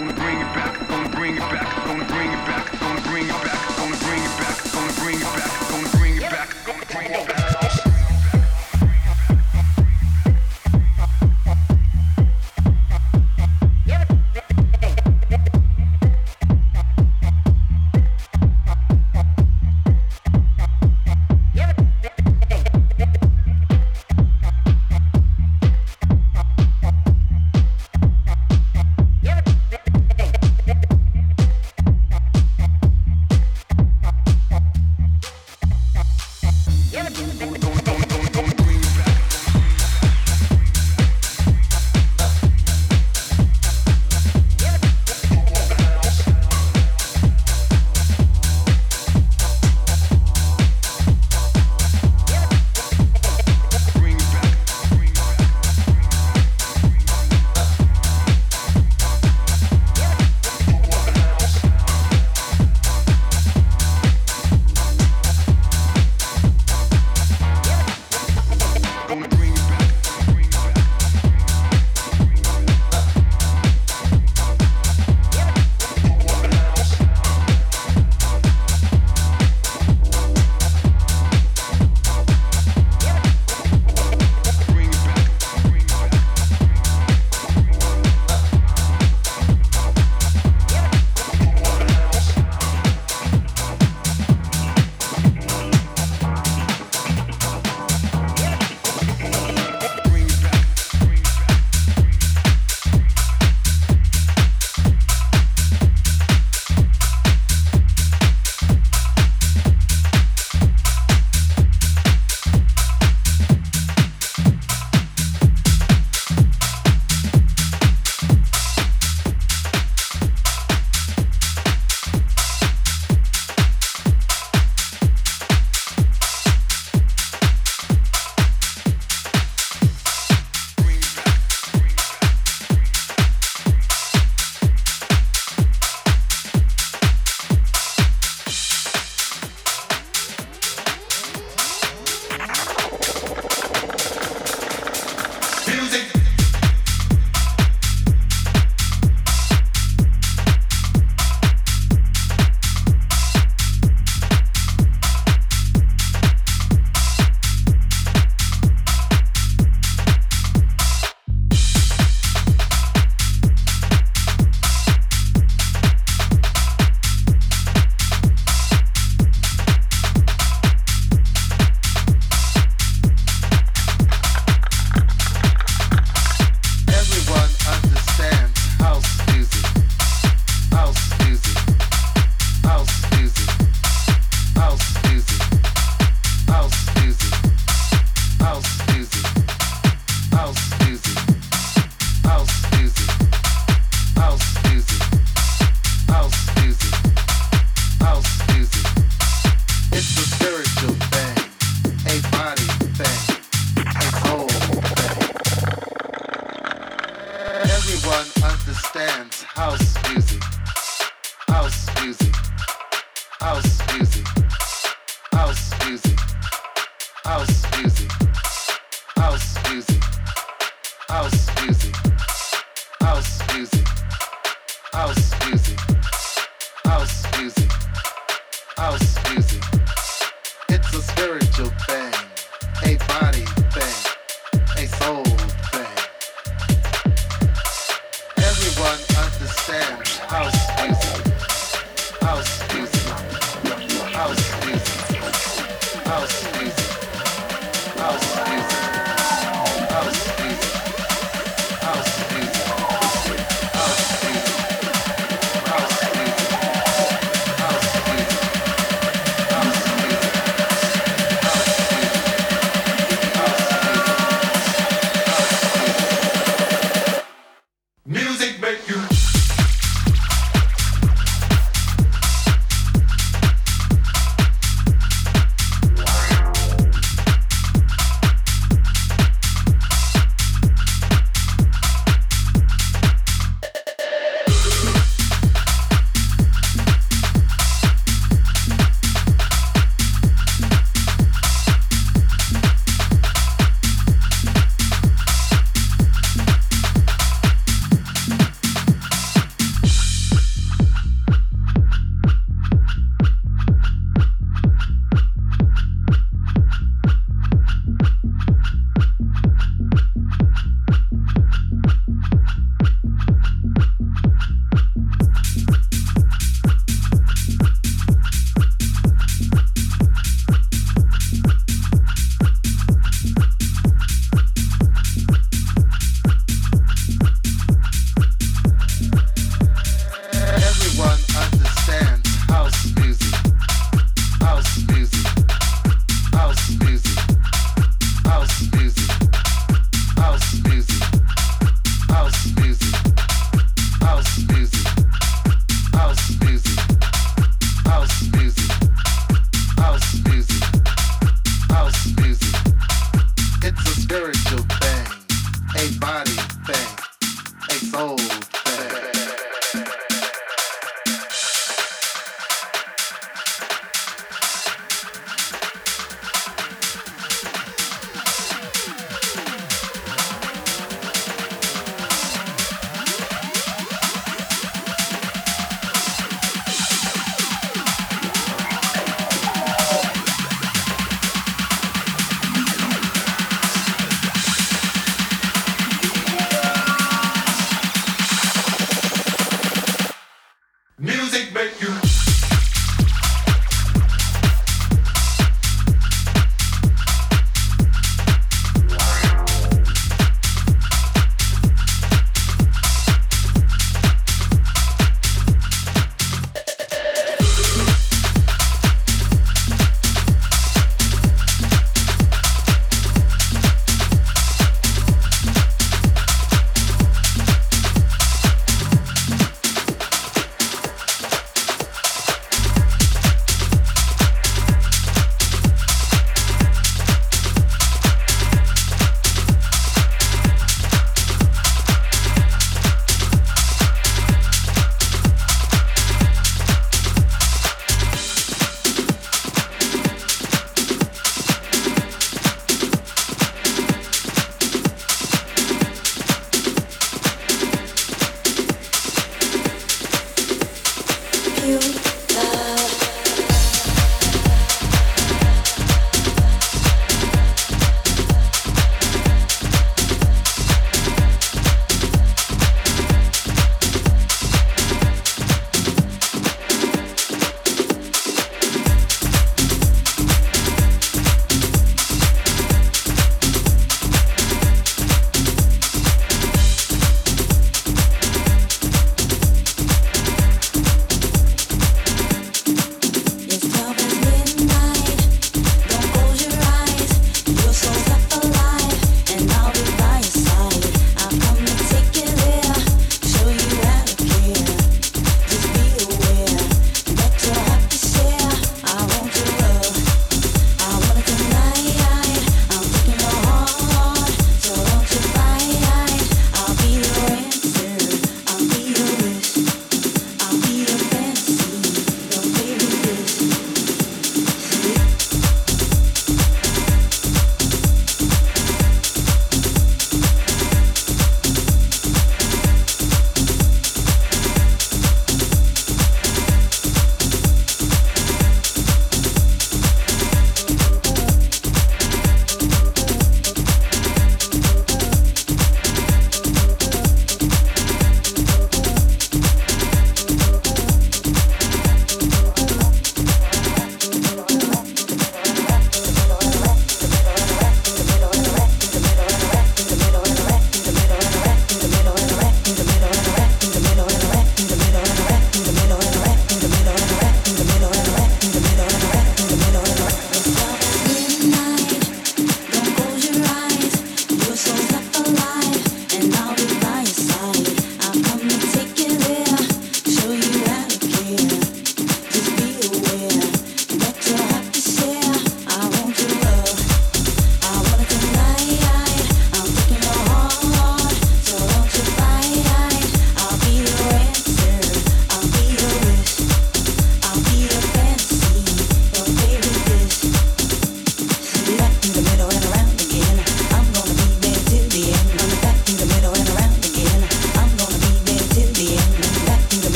gonna bring it back, I'm gonna bring it back. house music, house music. House music. House music.